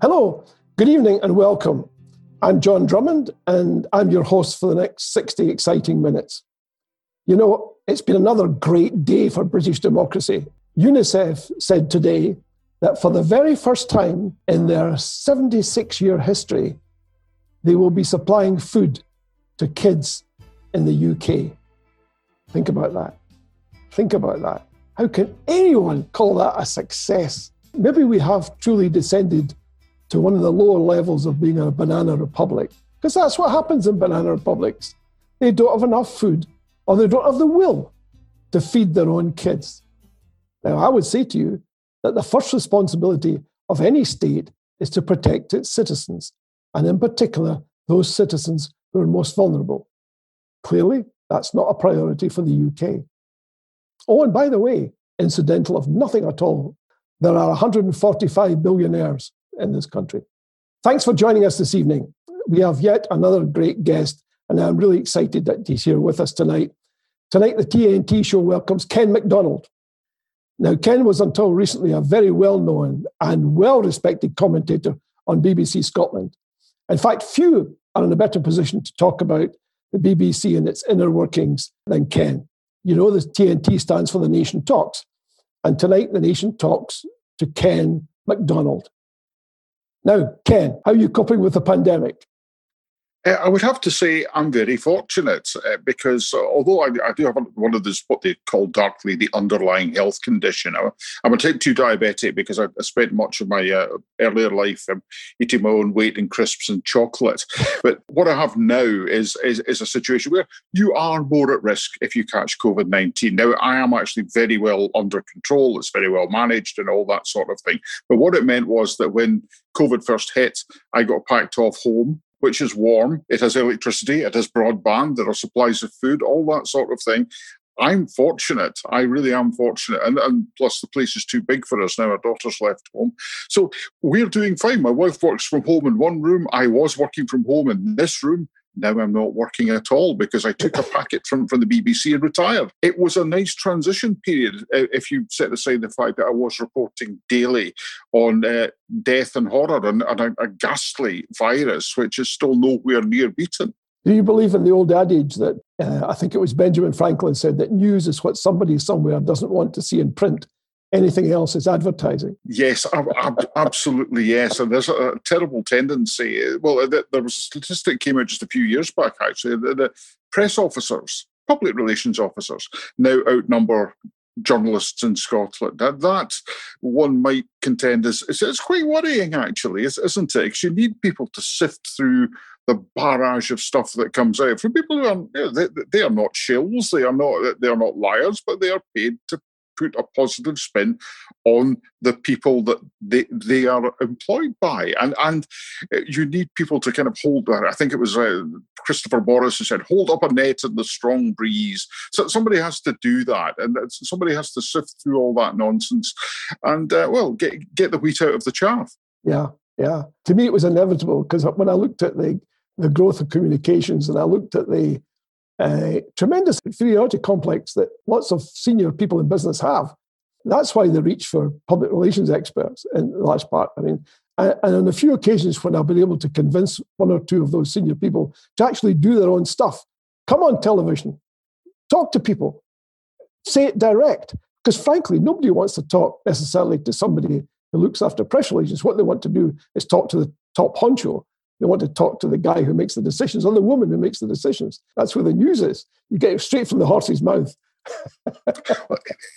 Hello, good evening, and welcome. I'm John Drummond, and I'm your host for the next 60 exciting minutes. You know, it's been another great day for British democracy. UNICEF said today that for the very first time in their 76 year history, they will be supplying food to kids in the UK. Think about that. Think about that. How can anyone call that a success? Maybe we have truly descended to one of the lower levels of being a banana republic. Because that's what happens in banana republics. They don't have enough food or they don't have the will to feed their own kids. Now, I would say to you that the first responsibility of any state is to protect its citizens, and in particular, those citizens who are most vulnerable. Clearly, that's not a priority for the UK. Oh, and by the way, incidental of nothing at all, there are 145 billionaires in this country. Thanks for joining us this evening. We have yet another great guest, and I'm really excited that he's here with us tonight. Tonight, the TNT show welcomes Ken MacDonald. Now, Ken was until recently a very well known and well respected commentator on BBC Scotland. In fact, few are in a better position to talk about the BBC and its inner workings than Ken. You know, the TNT stands for The Nation Talks. And tonight, The Nation talks to Ken MacDonald. Now, Ken, how are you coping with the pandemic? Uh, I would have to say I'm very fortunate uh, because uh, although I, I, do have one of those what they call darkly the underlying health condition, I, am a type two diabetic because I, I spent much of my uh, earlier life um, eating my own weight in crisps and chocolate. But what I have now is, is, is a situation where you are more at risk if you catch COVID nineteen. Now I am actually very well under control; it's very well managed and all that sort of thing. But what it meant was that when COVID first hit, I got packed off home which is warm. It has electricity, it has broadband, there are supplies of food, all that sort of thing. I'm fortunate. I really am fortunate. And, and plus, the place is too big for us now. Our daughter's left home. So we're doing fine. My wife works from home in one room. I was working from home in this room now I'm not working at all because I took a packet from, from the BBC and retired. It was a nice transition period uh, if you set aside the fact that I was reporting daily on uh, death and horror and, and a, a ghastly virus, which is still nowhere near beaten. Do you believe in the old adage that uh, I think it was Benjamin Franklin said that news is what somebody somewhere doesn't want to see in print? Anything else is advertising. Yes, absolutely yes. And there's a terrible tendency. Eh, well, there was a statistic came out just a few years back, actually, that the press officers, public relations officers, now outnumber journalists in Scotland. That, that one might contend is it's, it's quite worrying, actually, isn't it? Because you need people to sift through the barrage of stuff that comes out from people who are you know, they, they, are not shills, they are not they are not liars, but they are paid to put a positive spin on the people that they they are employed by, and and uh, you need people to kind of hold. I think it was uh, Christopher Boris who said, "Hold up a net in the strong breeze." So somebody has to do that, and somebody has to sift through all that nonsense, and uh, well, get get the wheat out of the chaff. Yeah, yeah. To me, it was inevitable because when I looked at the the growth of communications and I looked at the uh, tremendous inferiority complex that lots of senior people in business have. That's why they reach for public relations experts in large part. I mean, and, on a few occasions when I've been able to convince one or two of those senior people to actually do their own stuff, come on television, talk to people, say it direct. Because frankly, nobody wants to talk necessarily to somebody who looks after press relations. What they want to do is talk to the top honcho they want to talk to the guy who makes the decisions or the woman who makes the decisions. That's where the news is. You get it straight from the horse's mouth.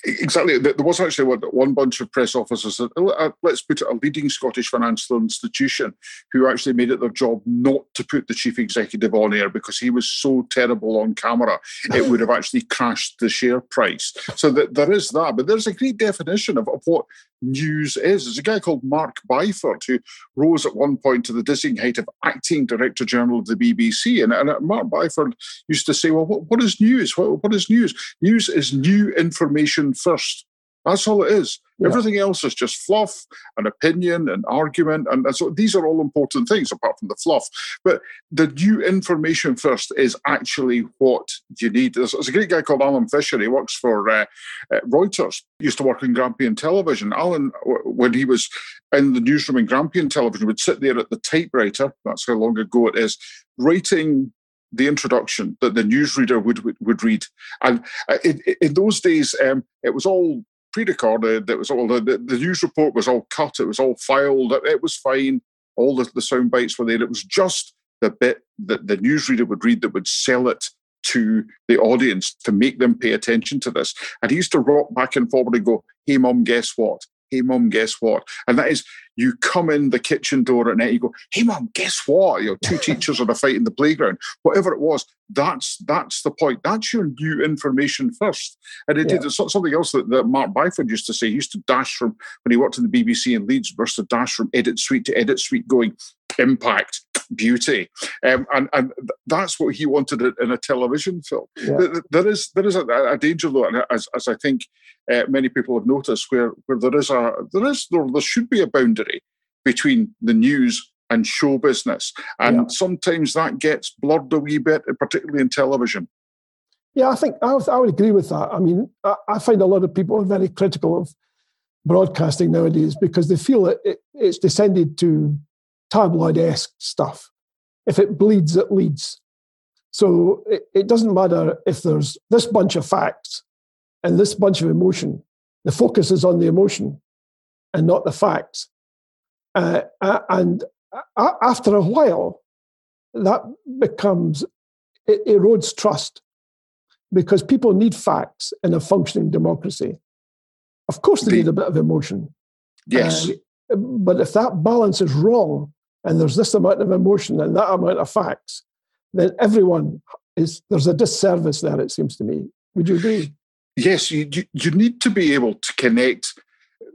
Exactly. There was actually one, one bunch of press officers, uh, let's put it, a leading Scottish financial institution, who actually made it their job not to put the chief executive on air because he was so terrible on camera, it would have actually crashed the share price. So that there is that, but there's a great definition of, of what news is. There's a guy called Mark Byford who rose at one point to the dizzying height of acting director general of the BBC. And, and Mark Byford used to say, Well, what, what is news? What, what is news? News is new information first. That's all it is. Yeah. Everything else is just fluff and opinion and argument. And, and, so these are all important things apart from the fluff. But the new information first is actually what you need. There's, there's a great guy called Alan Fisher. He works for uh, uh, Reuters, he used to work in Grampian Television. Alan, when he was in the newsroom in Grampian Television, would sit there at the typewriter, that's how long ago it is, writing the introduction that the newsreader would would, would read. And uh, in, in those days, um, it was all pre-recorded. It was all the, the, news report was all cut. It was all filed. It was fine. All the, the sound bites were there. It was just the bit that the newsreader would read that would sell it to the audience to make them pay attention to this. And he used to rock back and forward and go, "Hey, mom, guess what? Hey mom, guess what? And that is you come in the kitchen door at night, you go, hey mom, guess what? Your two teachers are a fight in the playground, whatever it was. That's that's the point. That's your new information first. And it yeah. did something else that, that Mark Byford used to say. He used to dash from when he worked in the BBC in Leeds, burst to dash from edit suite to edit suite, going impact, beauty, um, and and that's what he wanted in a television film. Yeah. There is there is a, a danger though, as as I think uh, many people have noticed, where where there is a there is there, there should be a boundary between the news and show business, and yeah. sometimes that gets blurred a wee bit, particularly in television. Yeah, I think I would, I would agree with that. I mean, I, I find a lot of people are very critical of broadcasting nowadays because they feel that it, it's descended to tabloid esque stuff. If it bleeds, it leads. So it, it doesn't matter if there's this bunch of facts and this bunch of emotion. The focus is on the emotion and not the facts. Uh, and after a while, that becomes, it erodes trust because people need facts in a functioning democracy. Of course, they need a bit of emotion. Yes. Uh, but if that balance is wrong, and there's this amount of emotion and that amount of facts, then everyone is there's a disservice there. It seems to me. Would you agree? Yes, you you need to be able to connect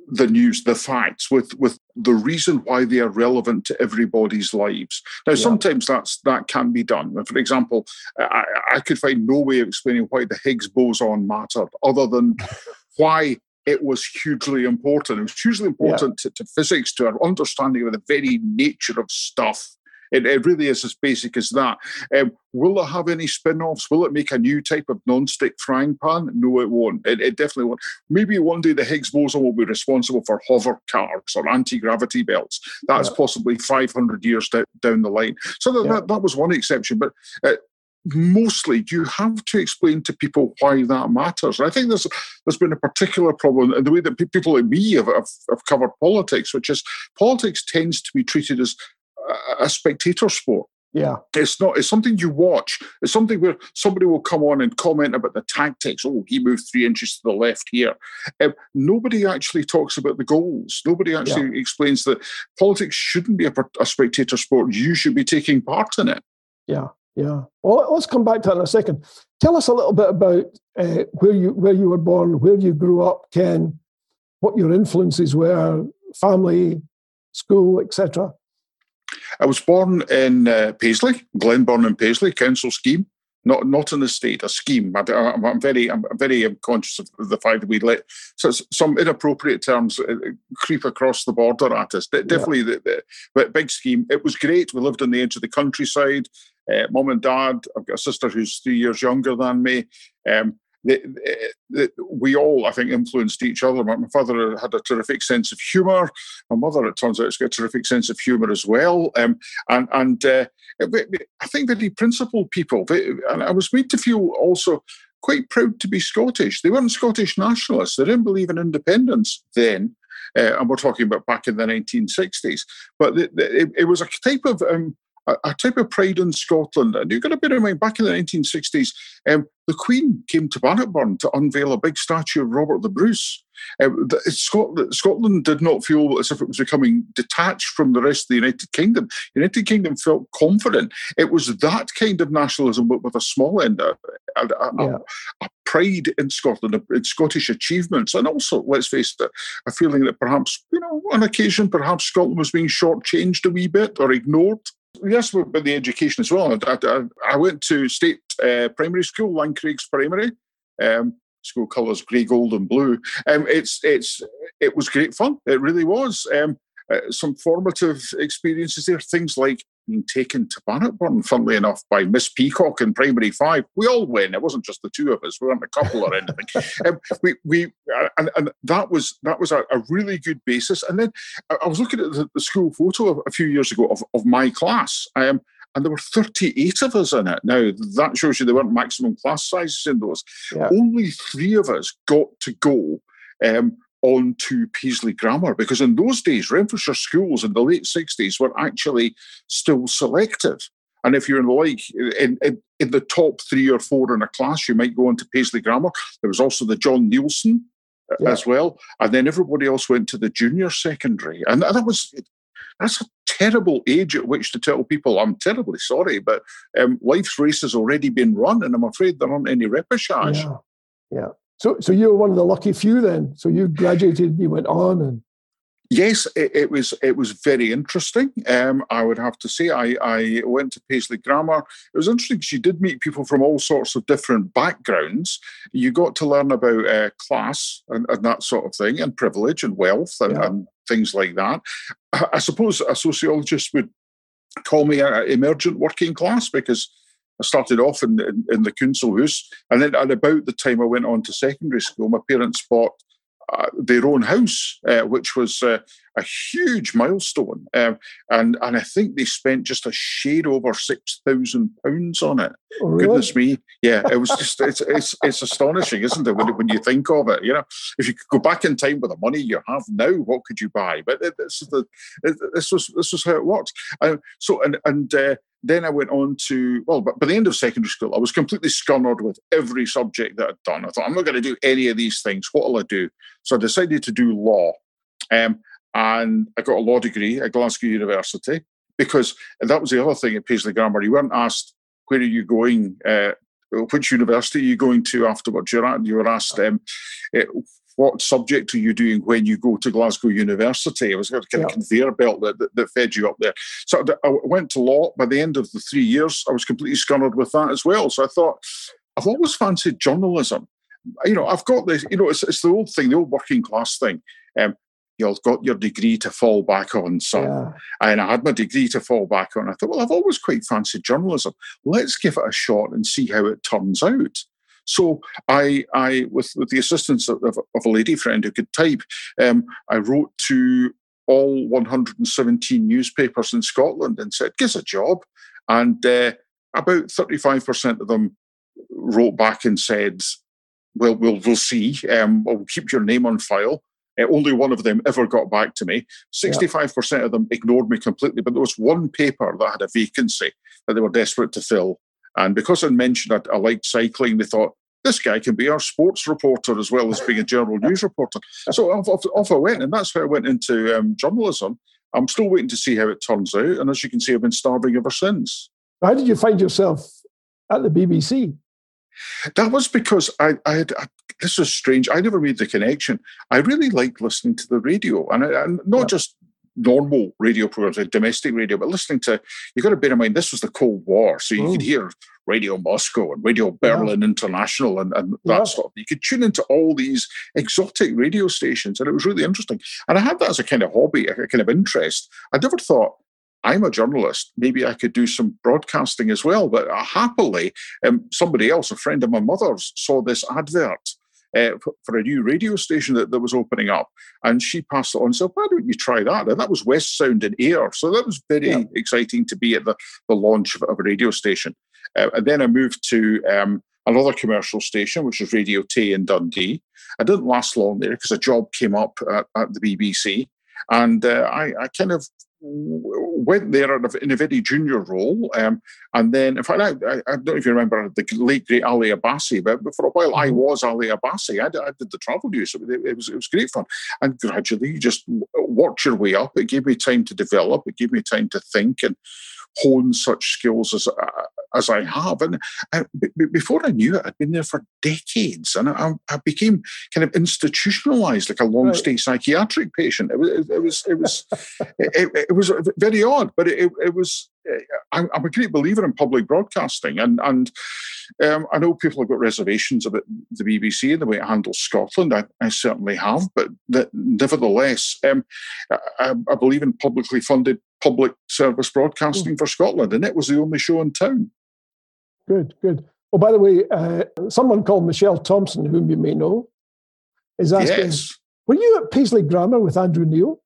the news, the facts, with with the reason why they are relevant to everybody's lives. Now, yeah. sometimes that's that can be done. For example, I, I could find no way of explaining why the Higgs boson mattered, other than why it was hugely important. It was hugely important yeah. to, to, physics, to our understanding of the very nature of stuff. It, it really is as basic as that. Um, will it have any spin offs? Will it make a new type of non-stick frying pan? No, it won't. It, it, definitely won't. Maybe one day the Higgs boson will be responsible for hover cars or anti gravity belts. That's yeah. possibly 500 years down the line. So that, yeah. that, that, was one exception. But uh, mostly you have to explain to people why that matters. And I think there's there's been a particular problem in the way that people like me have, have, have covered politics, which is politics tends to be treated as a, a spectator sport. Yeah. It's not, it's something you watch. It's something where somebody will come on and comment about the tactics. Oh, he moved three inches to the left here. Um, nobody actually talks about the goals. Nobody actually yeah. explains that politics shouldn't be a, a, spectator sport. You should be taking part in it. Yeah. Yeah. Well, let's come back to that in a second. Tell us a little bit about uh, where you where you were born, where you grew up, Ken, what your influences were, family, school, etc. I was born in uh, Paisley, Glenburn and Paisley Council scheme. Not, not an estate, a scheme. I, am very, I'm very conscious of the fact that we let so some inappropriate terms uh, creep across the border at us. Definitely, yeah. the, the big scheme. It was great. We lived on the edge of the countryside uh, mum and dad. I've got a sister who's three years younger than me. Um, they, they, we all, I think, influenced each other. My, my, father had a terrific sense of humour. My mother, it turns out, has got a terrific sense of humour as well. Um, and and uh, I think very principled people. And I was made to feel also quite proud to be Scottish. They weren't Scottish nationalists. They didn't believe in independence then. Uh, and we're talking about back in the 1960s. But it, it, it was a type of um, a, a, type of pride in Scotland. And you've got to bear in mind, back in the 1960s, um, the Queen came to Bannockburn to unveil a big statue of Robert the Bruce. Um, the, Scotland, Scotland did not feel as if it was becoming detached from the rest of the United Kingdom. The United Kingdom felt confident. It was that kind of nationalism, but with a small end, a, a, yeah. a pride in Scotland, in Scottish achievements, and also, let's face it, a feeling that perhaps, you know, on occasion, perhaps Scotland was being shortchanged a wee bit or ignored. Yes, but the education as well. I, I, I went to state uh, primary school, Langcraigs Primary. Um, school colours grey, gold, and blue. Um, it's it's it was great fun. It really was. Um, uh, some formative experiences there. Things like being taken to Bannockburn, funnily enough, by Miss Peacock in primary five. We all win. It wasn't just the two of us. We weren't a couple or anything. um, we, we, uh, and, and that was that was a, a, really good basis. And then I, was looking at the, the school photo a few years ago of, of my class. Um, and there were 38 of us in it. Now, that shows you there weren't maximum class sizes in those. Yeah. Only three of us got to go um, on to Paisley Grammar because in those days, Renfrewshire schools in the late 60s were actually still selective. And if you're in the like in, in, in, the top three or four in a class, you might go on to Paisley Grammar. There was also the John Neilson uh, yeah. as well, and then everybody else went to the junior secondary, and that was that's a terrible age at which to tell people I'm terribly sorry, but um, life's race has already been run, and I'm afraid there aren't any repechage. Yeah. yeah. So, so you were one of the lucky few then. So you graduated, you went on, and Yes, it, it, was it was very interesting. Um, I would have to say I, I went to Paisley Grammar. It was interesting because you did meet people from all sorts of different backgrounds. You got to learn about uh, class and, and, that sort of thing, and privilege and wealth and, yeah. and things like that. I suppose a sociologist would call me an emergent working class because I started off in, in, in the Kunzelhuis, and then at about the time I went on to secondary school, my parents bought uh, their own house, uh, which was uh, a huge milestone. Um, and and I think they spent just a shade over six thousand pounds on it. Oh, really? Goodness me, yeah, it was just it's it's it's astonishing, isn't it? When when you think of it, you know, if you could go back in time with the money you have now, what could you buy? But this is the this was this was how it worked. Uh, so and and. Then I went on to, well, but by the end of secondary school, I was completely scunnered with every subject that I'd done. I thought, I'm not going to do any of these things. What will I do? So I decided to do law. Um, and I got a law degree at Glasgow University because that was the other thing at Paisley Grammar. You weren't asked, where are you going? Uh, which university are you going to afterwards? You're you were asked, um, uh, what subject are you doing when you go to Glasgow University? It was got a kind of conveyor belt that, that, that, fed you up there. So I went to law. By the end of the three years, I was completely scunnered with that as well. So I thought, I've always fancied journalism. You know, I've got this, you know, it's, it's the old thing, the old working class thing. Um, you've got your degree to fall back on, son. Yeah. And I had my degree to fall back on. I thought, well, I've always quite fancied journalism. Let's give it a shot and see how it turns out. So I, I with, with the assistance of, of, of a lady friend who could type, um, I wrote to all 117 newspapers in Scotland and said, "Give us a job." And uh, about 35% of them wrote back and said, "Well, we'll we'll see. Um, we'll keep your name on file." Uh, only one of them ever got back to me. 65% yeah. of them ignored me completely, but there was one paper that had a vacancy that they were desperate to fill. And because I mentioned I, I liked cycling, they thought, this guy can be our sports reporter as well as being a general news reporter. So off, off, off I went, and that's how I went into um, journalism. I'm still waiting to see how it turns out. And as you can see, I've been starving ever since. How did you find yourself at the BBC? That was because I, I had, I, this was strange. I never made the connection. I really liked listening to the radio, and, I, and not yeah. just normal radio programs, like domestic radio, but listening to, you've got to bear in mind, this was the Cold War. So you could mm. hear Radio Moscow and Radio Berlin yeah. International and, and that yeah. sort of You could tune into all these exotic radio stations, and it was really interesting. And I had that as a kind of hobby, a kind of interest. I never thought, I'm a journalist. Maybe I could do some broadcasting as well. But uh, happily, um, somebody else, a friend of my mother's, saw this advert uh, for a new radio station that, that was opening up. And she passed it on and said, Why don't you try that? And that was West Sound and Ayr. So that was very yeah. exciting to be at the, the launch of, of a radio station. Uh, and then I moved to um, another commercial station, which was Radio Tay in Dundee. I didn't last long there because a job came up at, at the BBC. And uh, I, I, kind of went there in a very junior role. Um, and then, in fact, I, I, don't know if you remember the late, great Ali Abbasi, but for a while I mm-hmm. was Ali Abbasi. I did, I did the travel news. It, it, was, it was great fun. And gradually, you just worked your way up. It gave me time to develop, it gave me time to think and hone such skills as uh, as I have. And I, b- before I knew it, I'd been there for decades, and I, I became kind of institutionalized, like a long stay right. psychiatric patient. It was, it was, it was, it, it, was very odd, but it, it was. I'm, I'm, a great believer in public broadcasting, and and um, I know people have got reservations about the BBC and the way it handles Scotland. I, I certainly have, but that, nevertheless, um, I, I, believe in publicly funded public service broadcasting mm. for Scotland, and it was the only show in town. Good, good. Oh, by the way, uh, someone called Michelle Thompson, whom you may know, is asking, yes. were you at Paisley Grammar with Andrew Neil?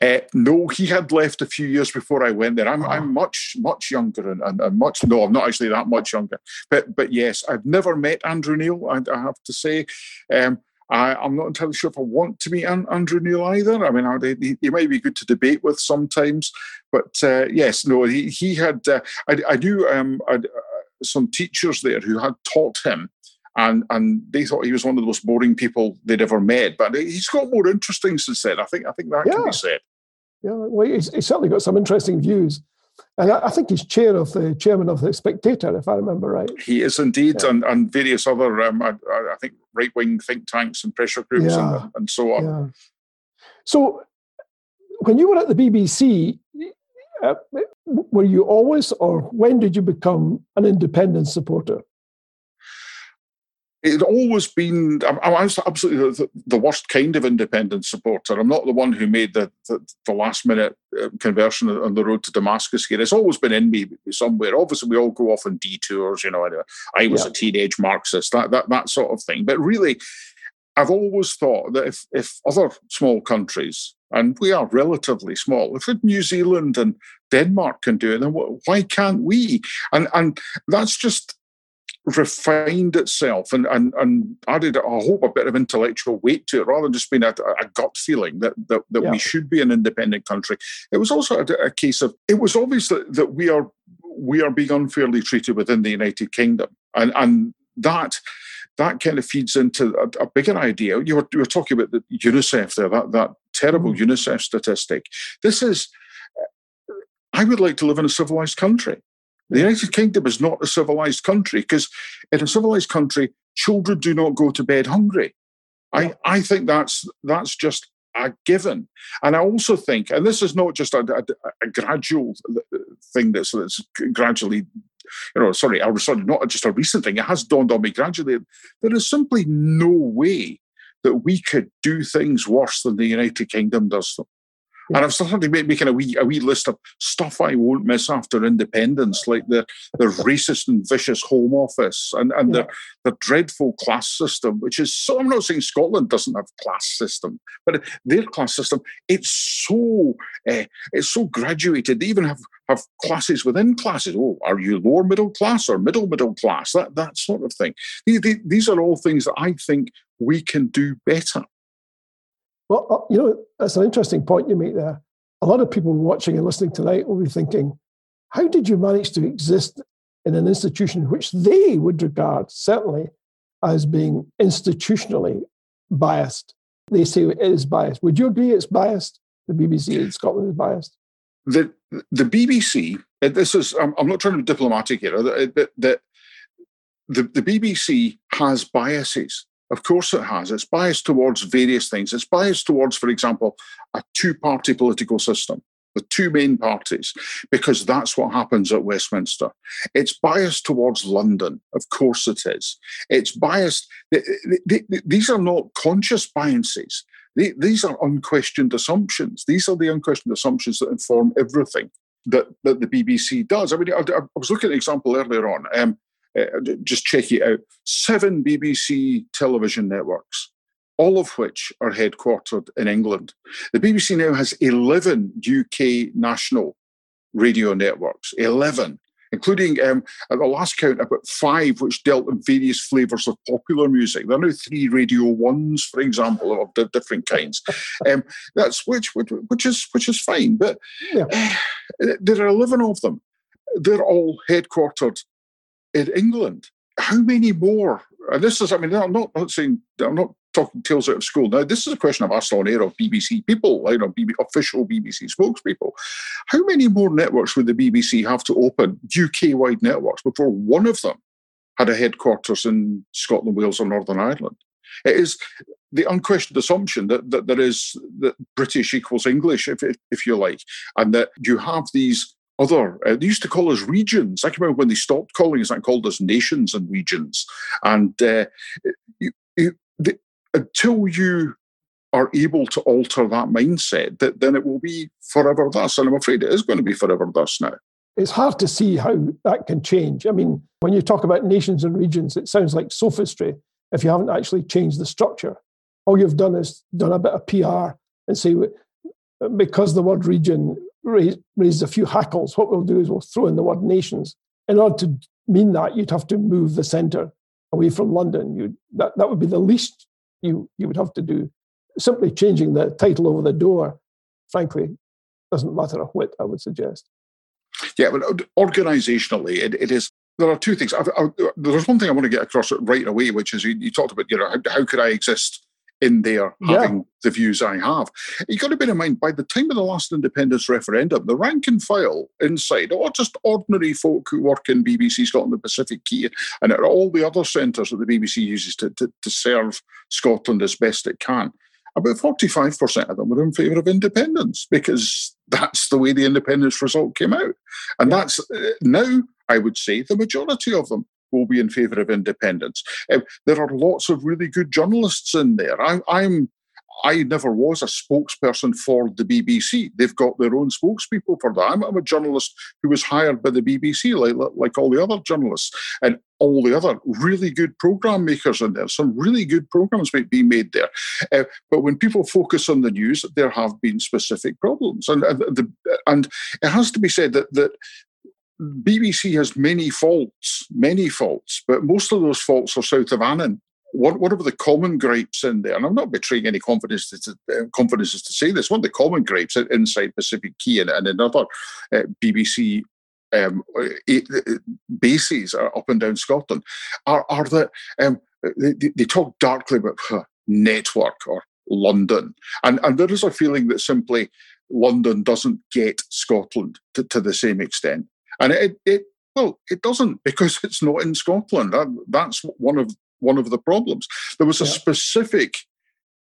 Uh, no, he had left a few years before I went there. I'm, oh. I'm much, much younger and, and, and, much, no, I'm not actually that much younger. But but yes, I've never met Andrew Neil, I, I have to say. Um, I, am not entirely sure if I want to meet An- Andrew Neil either. I mean, I, he, he, might be good to debate with sometimes. But uh, yes, no, he, he had, uh, I, I, knew um, I'd, some teachers there who had taught him and and they thought he was one of the most boring people they'd ever met. But he's got more interesting since then. I think I think that yeah. can be said. Yeah, well, he's, he's, certainly got some interesting views, and I, I, think he's chair of the chairman of the Spectator, if I remember right. He is indeed, yeah. and, and various other, um, I, I, think, right wing think tanks and pressure groups yeah. and, and so on. Yeah. So, when you were at the BBC, uh, were you always, or when did you become an independent supporter? It always been. I'm, I'm absolutely the, the, worst kind of independent supporter. I'm not the one who made the, the, the last minute uh, conversion on the road to Damascus here. It's always been in me somewhere. Obviously, we all go off on detours. You know, I was yeah. a teenage Marxist, that, that that sort of thing. But really, I've always thought that if if other small countries and we are relatively small. If New Zealand and Denmark can do it, then why can't we? And and that's just refined itself and, and, and added, I hope, a bit of intellectual weight to it rather than just being a, a gut feeling that, that, that yeah. we should be an independent country. It was also a, a case of, it was obvious that, that we are we are being unfairly treated within the United Kingdom. And, and that that kind of feeds into a, a bigger idea. You were, you were talking about the UNICEF there, that, that terrible mm. UNICEF statistic. This is, I would like to live in a civilized country. The United Kingdom is not a civilized country because in a civilized country, children do not go to bed hungry. I, I think that's that's just a given. And I also think, and this is not just a, a, a gradual thing that's, that's gradually, you know, sorry, I was sorry, not just a recent thing. It has dawned on me gradually. There is simply no way that we could do things worse than the United Kingdom does them. And I've started making a wee a wee list of stuff I won't miss after independence, like the the racist and vicious Home Office and, and yeah. the, the dreadful class system, which is so I'm not saying Scotland doesn't have class system, but their class system, it's so uh, it's so graduated. They even have have classes within classes. Oh, are you lower middle class or middle middle class? That that sort of thing. These, these are all things that I think we can do better. Well, uh, you know, that's an interesting point you make there. A lot of people watching and listening tonight will be thinking, how did you manage to exist in an institution which they would regard certainly as being institutionally biased? They say it is biased. Would you agree it's biased? The BBC in Scotland is biased? The, the BBC, this is, I'm, I'm not trying to be diplomatic here, the, the, the, the BBC has biases. Of course, it has. It's biased towards various things. It's biased towards, for example, a two party political system with two main parties, because that's what happens at Westminster. It's biased towards London. Of course, it is. It's biased. These are not conscious biases. These are unquestioned assumptions. These are the unquestioned assumptions that inform everything that, that the BBC does. I mean, I, I was looking at an example earlier on. Um, uh, just check it out. Seven BBC television networks, all of which are headquartered in England. The BBC now has 11 UK national radio networks, 11, including um, at the last count, about five which dealt in various flavours of popular music. There are now three Radio Ones, for example, of different kinds. Um, that's which, which, which is which is fine, but yeah. uh, there are 11 of them. They're all headquartered in England. How many more? And this is, I mean, I'm not, not saying, I'm not talking tales out of school. Now, this is a question I've asked on air of BBC people, you know, BB, official BBC spokespeople. How many more networks would the BBC have to open, UK wide networks, before one of them had a headquarters in Scotland, Wales, or Northern Ireland? It is the unquestioned assumption that, that there is that British equals English, if, if you like, and that you have these other. Uh, they used to call us regions. I can remember when they stopped calling us and called us nations and regions. And uh, the, until you are able to alter that mindset, that then it will be forever thus. And I'm afraid it is going to be forever thus now. It's hard to see how that can change. I mean, when you talk about nations and regions, it sounds like sophistry if you haven't actually changed the structure. All you've done is done a bit of PR and say, because the word region raised, a few hackles, what we'll do is we'll throw in the word nations. In order to mean that, you'd have to move the centre away from London. You that, that would be the least you, you would have to do. Simply changing the title over the door, frankly, doesn't matter a whit, I would suggest. Yeah, but organisationally, it, it is. There are two things. I, I, there's one thing I want to get across right away, which is you, you talked about, you know, how, how could I exist in there having yeah. the views I have. You've got to bear in mind, by the time of the last independence referendum, the rank and file inside, or just ordinary folk who work in BBC Scotland, the Pacific Quay, and at all the other centres that the BBC uses to, to, to serve Scotland as best it can, about 45% of them were in favour of independence because that's the way the independence result came out. And that's uh, now, I would say, the majority of them will be in favour of independence. Uh, there are lots of really good journalists in there. I, I'm I never was a spokesperson for the BBC. They've got their own spokespeople for that. I'm, I'm, a journalist who was hired by the BBC, like, like all the other journalists, and all the other really good program makers in there. Some really good programs might be made there. Uh, but when people focus on the news, there have been specific problems, and uh, the, and it has to be said that that BBC has many faults, many faults, but most of those faults are south of Annan. What, what are the common gripes in there? And I'm not betraying any confidence to, uh, confidences to say this. One of the common gripes inside Pacific Quay and, and in other uh, BBC um, uh, bases are up and down Scotland are, are that um, they, they, talk darkly about network or London. And, and there is a feeling that simply London doesn't get Scotland to, to the same extent. And it, it well, it doesn't because it's not in Scotland. That, that's one of one of the problems. There was a yeah. specific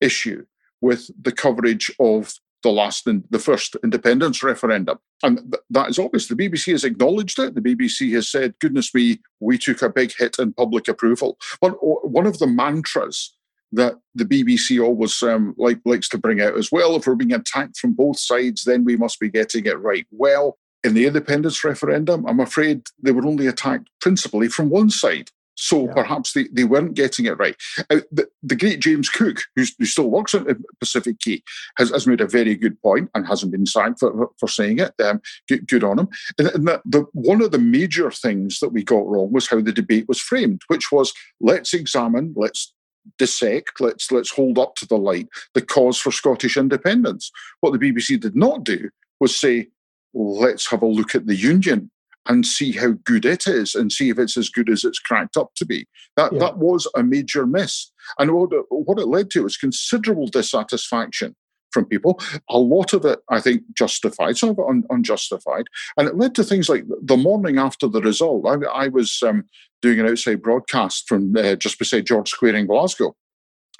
issue with the coverage of the last and the first independence referendum, and th- that is obvious. The BBC has acknowledged it. The BBC has said, "Goodness me, we took a big hit in public approval." But one of the mantras that the BBC always um, like likes to bring out as well. If we're being attacked from both sides, then we must be getting it right. Well, in the independence referendum, I'm afraid they were only attacked principally from one side. So yeah. perhaps they, they weren't getting it right. Uh, the, the, great James Cook, who still works at Pacific Quay, has, has made a very good point and hasn't been sacked for, for saying it. Um, good, good, on him. And, and the, the, one of the major things that we got wrong was how the debate was framed, which was let's examine, let's dissect, let's let's hold up to the light the cause for Scottish independence. What the BBC did not do was say, let's have a look at the union and see how good it is and see if it's as good as it's cracked up to be. That yeah. that was a major miss. And what it, what it led to was considerable dissatisfaction from people. A lot of it, I think, justified, some of it un- unjustified. And it led to things like the morning after the result, I, I was um, doing an outside broadcast from uh, just beside George Square in Glasgow.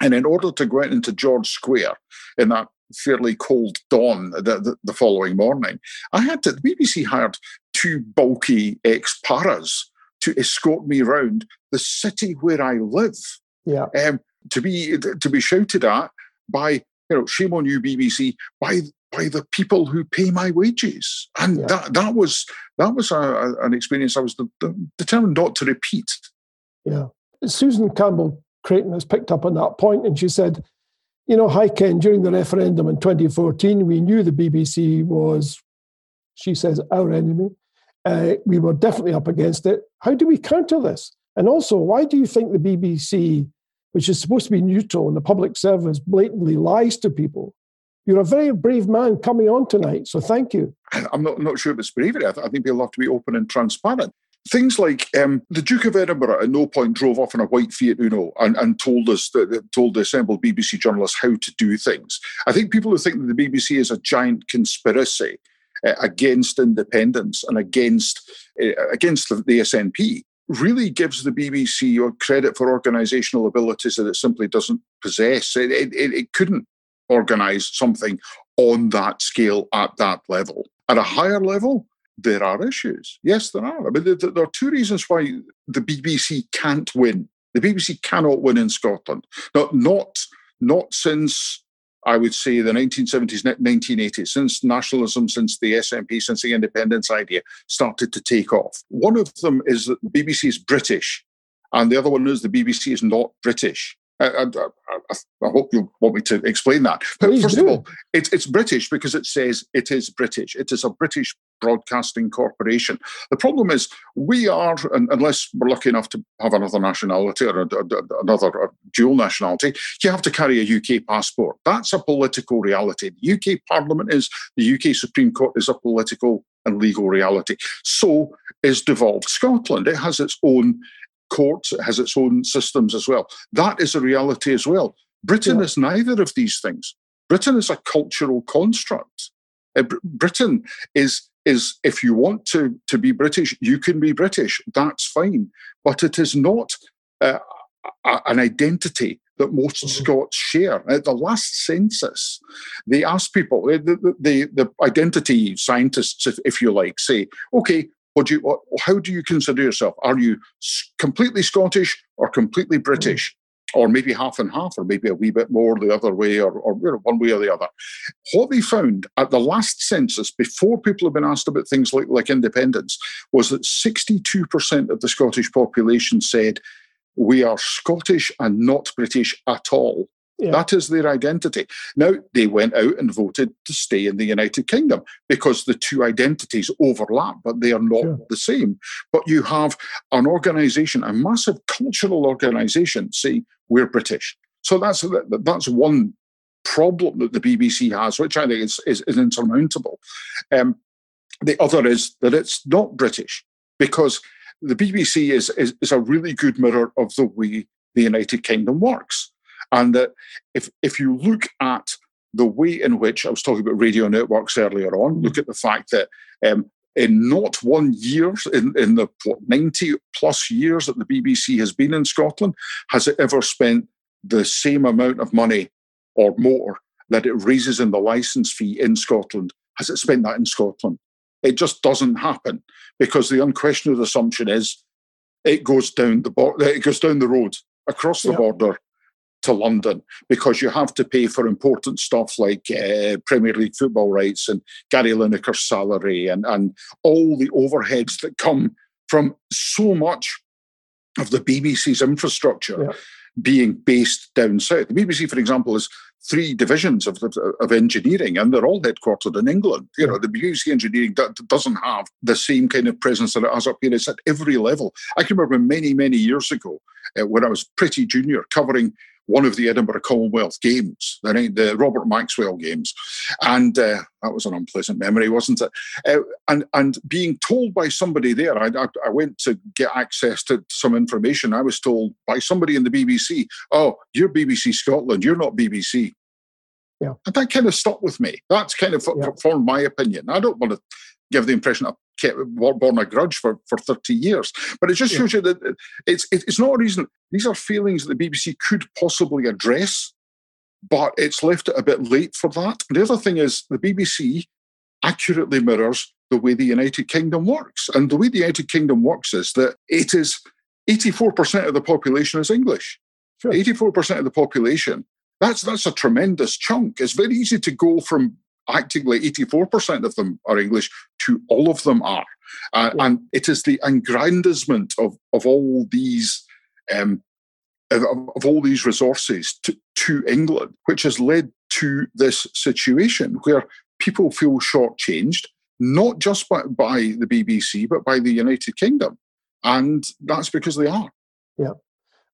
And in order to go out into George Square in that fairly cold dawn the, the, the, following morning, I had to, the BBC hired two bulky ex paras to escort me around the city where I live. Yeah. Um, to be to be shouted at by you know shame on you BBC by by the people who pay my wages and yeah. that that was that was a, a, an experience I was de- de- determined not to repeat. Yeah, Susan Campbell Creighton has picked up on that point, and she said you know, hi, Ken, during the referendum in 2014, we knew the BBC was, she says, our enemy. Uh, we were definitely up against it. How do we counter this? And also, why do you think the BBC, which is supposed to be neutral in the public service, blatantly lies to people? You're a very brave man coming on tonight, so thank you. I'm not, not sure if it's bravery. I, th- I think people have to be open and transparent. Things like um, the Duke of Edinburgh at no point drove off in a white Fiat Uno and, and told us that told the assembled BBC journalists how to do things. I think people who think that the BBC is a giant conspiracy uh, against independence and against uh, against the, the SNP really gives the BBC credit for organisational abilities that it simply doesn't possess. It, it, it couldn't organise something on that scale at that level. At a higher level, there are issues. Yes, there are. I mean, there, there are two reasons why the BBC can't win. The BBC cannot win in Scotland. Not, not, not since I would say the 1970s, 1980s, since nationalism, since the SNP, since the independence idea started to take off. One of them is that the BBC is British, and the other one is the BBC is not British. I, I, I, I, hope you want me to explain that. But first do. of all, it's, it's British because it says it is British. It is a British broadcasting corporation. The problem is we are, unless we're lucky enough to have another nationality or another dual nationality, you have to carry a UK passport. That's a political reality. The UK Parliament is, the UK Supreme Court is a political and legal reality. So is devolved Scotland. It has its own courts, it has its own systems as well. That is a reality as well. Britain yeah. is neither of these things. Britain is a cultural construct. Uh, Britain is is if you want to to be British, you can be British. That's fine, but it is not uh, a, an identity that most mm-hmm. Scots share. At the last census, they asked people, the, the, the, the identity scientists, if, if, you like, say, okay, what do you, what, how do you consider yourself? Are you completely Scottish or completely mm-hmm. British? Or maybe half and half, or maybe a wee bit more the other way, or, or you know, one way or the other. What they found at the last census, before people have been asked about things like, like independence, was that 62% of the Scottish population said we are Scottish and not British at all. Yeah. That is their identity. Now, they went out and voted to stay in the United Kingdom because the two identities overlap, but they are not sure. the same. But you have an organization, a massive cultural organization, say, we're British. So that's, that's one problem that the BBC has, which I think is, is, is insurmountable. Um, the other is that it's not British because the BBC is, is, is a really good mirror of the way the United Kingdom works. And that if, if you look at the way in which I was talking about radio networks earlier on, look at the fact that um, in not one year, in, in the what, 90 plus years that the BBC has been in Scotland, has it ever spent the same amount of money or more that it raises in the license fee in Scotland? Has it spent that in Scotland? It just doesn't happen because the unquestioned assumption is it goes down the bo- it goes down the road across the border to London because you have to pay for important stuff like uh, Premier League football rights and Gary Lineker's salary and, and all the overheads that come from so much of the BBC's infrastructure yeah. being based down south. The BBC, for example, is three divisions of, of engineering and they're all headquartered in England. You know, the BBC engineering doesn't have the same kind of presence that it has up here. It's at every level. I can remember many, many years ago uh, when I was pretty junior covering one of the Edinburgh Commonwealth Games, the, the Robert Maxwell Games, and uh, that was an unpleasant memory, wasn't it? Uh, and and being told by somebody there, I, I, I, went to get access to some information. I was told by somebody in the BBC, "Oh, you're BBC Scotland. You're not BBC." Yeah. And that kind of stuck with me. That's kind of yeah. formed my opinion. I don't want to give the impression I've kept, borne a grudge for, for 30 years. But it just shows you that uh, it's, it's not a reason. These are feelings that the BBC could possibly address, but it's left it a bit late for that. The other thing is the BBC accurately mirrors the way the United Kingdom works. And the way the United Kingdom works is that it is 84% of the population is English. Sure. 84% of the population. That's that's a tremendous chunk. It's very easy to go from acting like 84% of them are English to all of them are. Uh, yeah. And it is the aggrandizement of, of all these um, of, of, all these resources to, to England, which has led to this situation where people feel shortchanged, not just by, by the BBC, but by the United Kingdom. And that's because they are. Yeah.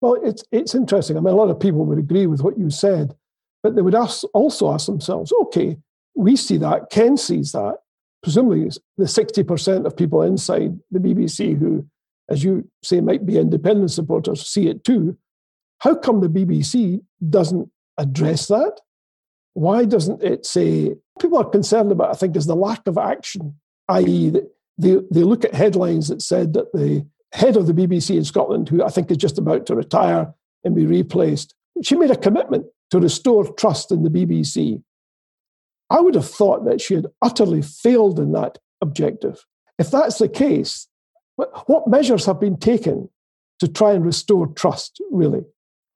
Well, it's, it's interesting. I mean, a lot of people would agree with what you said, but they would ask, also ask themselves, okay, we see that, Ken sees that. Presumably, the 60% of people inside the BBC who, as you say, might be independent supporters, see it too. How come the BBC doesn't address that? Why doesn't it say people are concerned about, I think, is the lack of action, i.e., they, they look at headlines that said that the head of the BBC in Scotland, who I think is just about to retire and be replaced, she made a commitment to restore trust in the BBC. I would have thought that she had utterly failed in that objective. if that's the case, what measures have been taken to try and restore trust, really?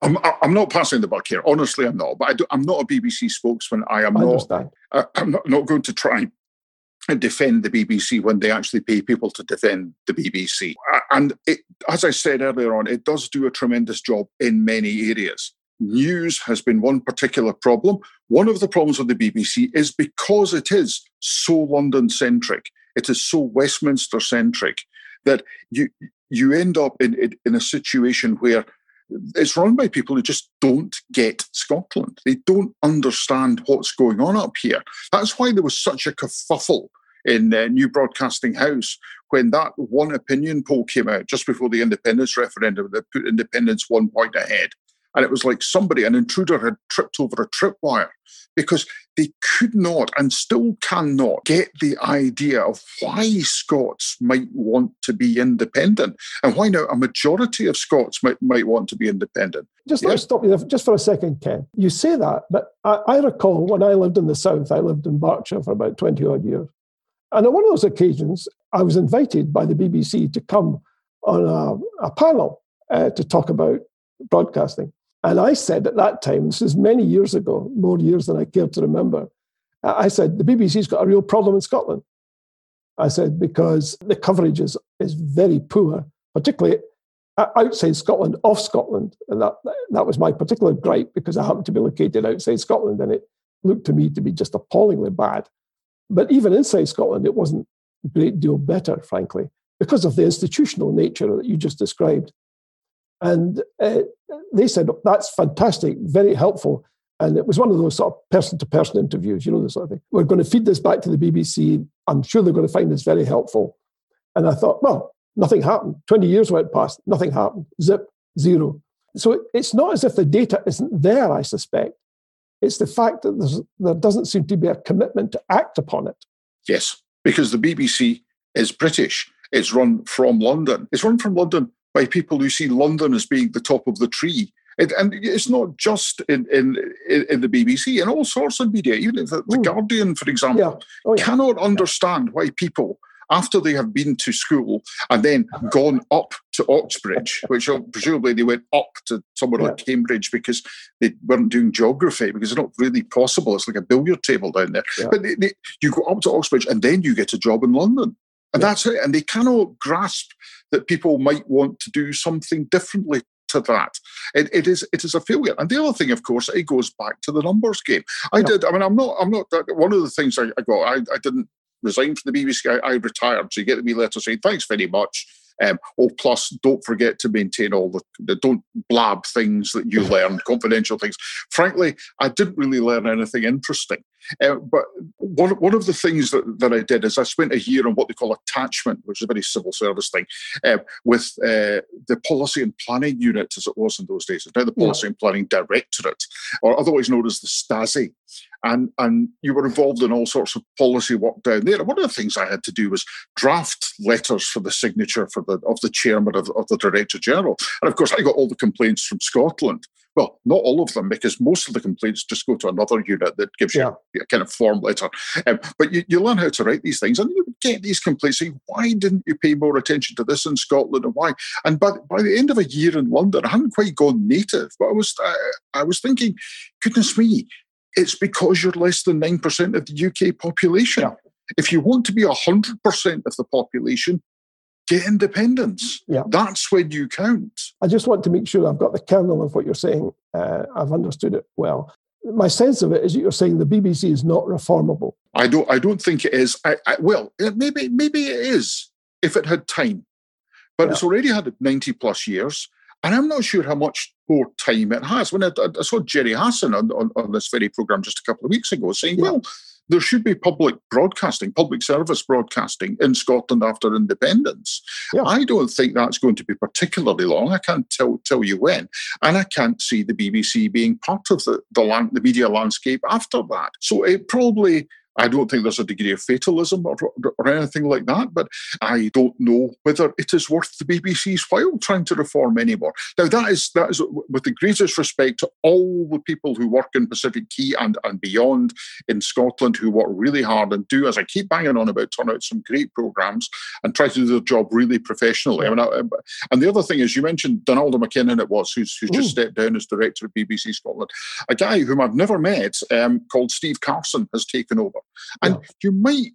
I'm, I'm not passing the buck here. Honestly, I'm not. But I am not a BBC spokesman. I am I not. Understand. I, uh, I'm not, not going to try and defend the BBC when they actually pay people to defend the BBC. And it, as I said earlier on, it does do a tremendous job in many areas. News has been one particular problem. One of the problems of the BBC is because it is so London centric, it is so Westminster centric that you you end up in, in, in a situation where it's run by people who just don't get Scotland. They don't understand what's going on up here. That's why there was such a kerfuffle in uh, New Broadcasting House when that one opinion poll came out just before the independence referendum that put independence one point ahead. And it was like somebody, an intruder, had tripped over a tripwire because they could not and still cannot get the idea of why Scots might want to be independent and why now a majority of Scots might, might want to be independent. Just let me stop you there just for a second, Ken. You say that, but I, I recall when I lived in the South, I lived in Berkshire for about 20 odd years. And on one of those occasions, I was invited by the BBC to come on a, a panel uh, to talk about broadcasting. And I said at that time, this is many years ago, more years than I care to remember, I said, the BBC's got a real problem in Scotland. I said, because the coverage is, is very poor, particularly outside Scotland, off Scotland. And that, that was my particular gripe because I happened to be located outside Scotland and it looked to me to be just appallingly bad. But even inside Scotland, it wasn't a great deal better, frankly, because of the institutional nature that you just described. And uh, they said, that's fantastic, very helpful. And it was one of those sort of person to person interviews, you know, this sort of thing. We're going to feed this back to the BBC. I'm sure they're going to find this very helpful. And I thought, well, nothing happened. 20 years went past, nothing happened. Zip, zero. So it's not as if the data isn't there, I suspect. It's the fact that there doesn't seem to be a commitment to act upon it. Yes, because the BBC is British. It's run from London. It's run from London by people who see London as being the top of the tree. It, and it's not just in, in, in the BBC, in all sorts of media, even the, the hmm. Guardian, for example, yeah. Oh, yeah. cannot understand why people, after they have been to school and then uh-huh. gone up to Oxbridge, which uh, presumably they went up to somewhere yeah. like Cambridge because they weren't doing geography, because it's not really possible. It's like a billiard table down there. But they, they, you go up to Oxbridge and then you get a job in London. And that's it. And they cannot grasp that people might want to do something differently to that. It, it is it is a failure. And the other thing, of course, it goes back to the numbers game. I did. I mean, I'm not. I'm not. One of the things I, I got. I, I didn't resign from the BBC. I, I retired. So you get the wee letter saying thanks very much. Um, oh, plus, don't forget to maintain all the, the don't blab things that you learn, confidential things. Frankly, I didn't really learn anything interesting. Uh, but one, one of the things that, that I did is I spent a year on what they call attachment, which is a very civil service thing, uh, with uh, the Policy and Planning Unit, as it was in those days. It's now the Policy yeah. and Planning Directorate, or otherwise known as the Stasi and and you were involved in all sorts of policy work down there. And one of the things I had to do was draft letters for the signature for the of the chairman of, of the director general. And of course, I got all the complaints from Scotland. Well, not all of them, because most of the complaints just go to another unit that gives yeah. you a kind of form letter. Um, but you, you learn how to write these things, and you get these complaints saying, "Why didn't you pay more attention to this in Scotland, and why?" And by, by the end of a year in London, I hadn't quite gone native, but I was uh, I was thinking, "Goodness me, it's because you're less than 9% of the UK population. Yeah. If you want to be 100% of the population, get independence. Yeah. That's when you count. I just want to make sure I've got the kernel of what you're saying. Uh, I've understood it well. My sense of it is that you're saying the BBC is not reformable. I don't. I don't think it is. I, I, well, maybe maybe it is if it had time, but yeah. it's already had 90 plus years. And I'm not sure how much more time it has. When I, I saw Gerry Hassan on, on, on, this very program just a couple of weeks ago saying, yeah. well, there should be public broadcasting, public service broadcasting in Scotland after independence. Yeah. I don't think that's going to be particularly long. I can't tell tell you when, and I can't see the BBC being part of the the, land, the media landscape after that. So it probably I don't think there's a degree of fatalism or, or anything like that, but I don't know whether it is worth the BBC's while trying to reform anymore. Now, that is that is with the greatest respect to all the people who work in Pacific Quay and, and beyond in Scotland who work really hard and do, as I keep banging on about, turn out some great programs and try to do their job really professionally. I mean, I, and the other thing is, you mentioned Donalda Mackinnon, it was, who's, who's just stepped down as director of BBC Scotland. A guy whom I've never met um, called Steve Carson has taken over. And yeah. you might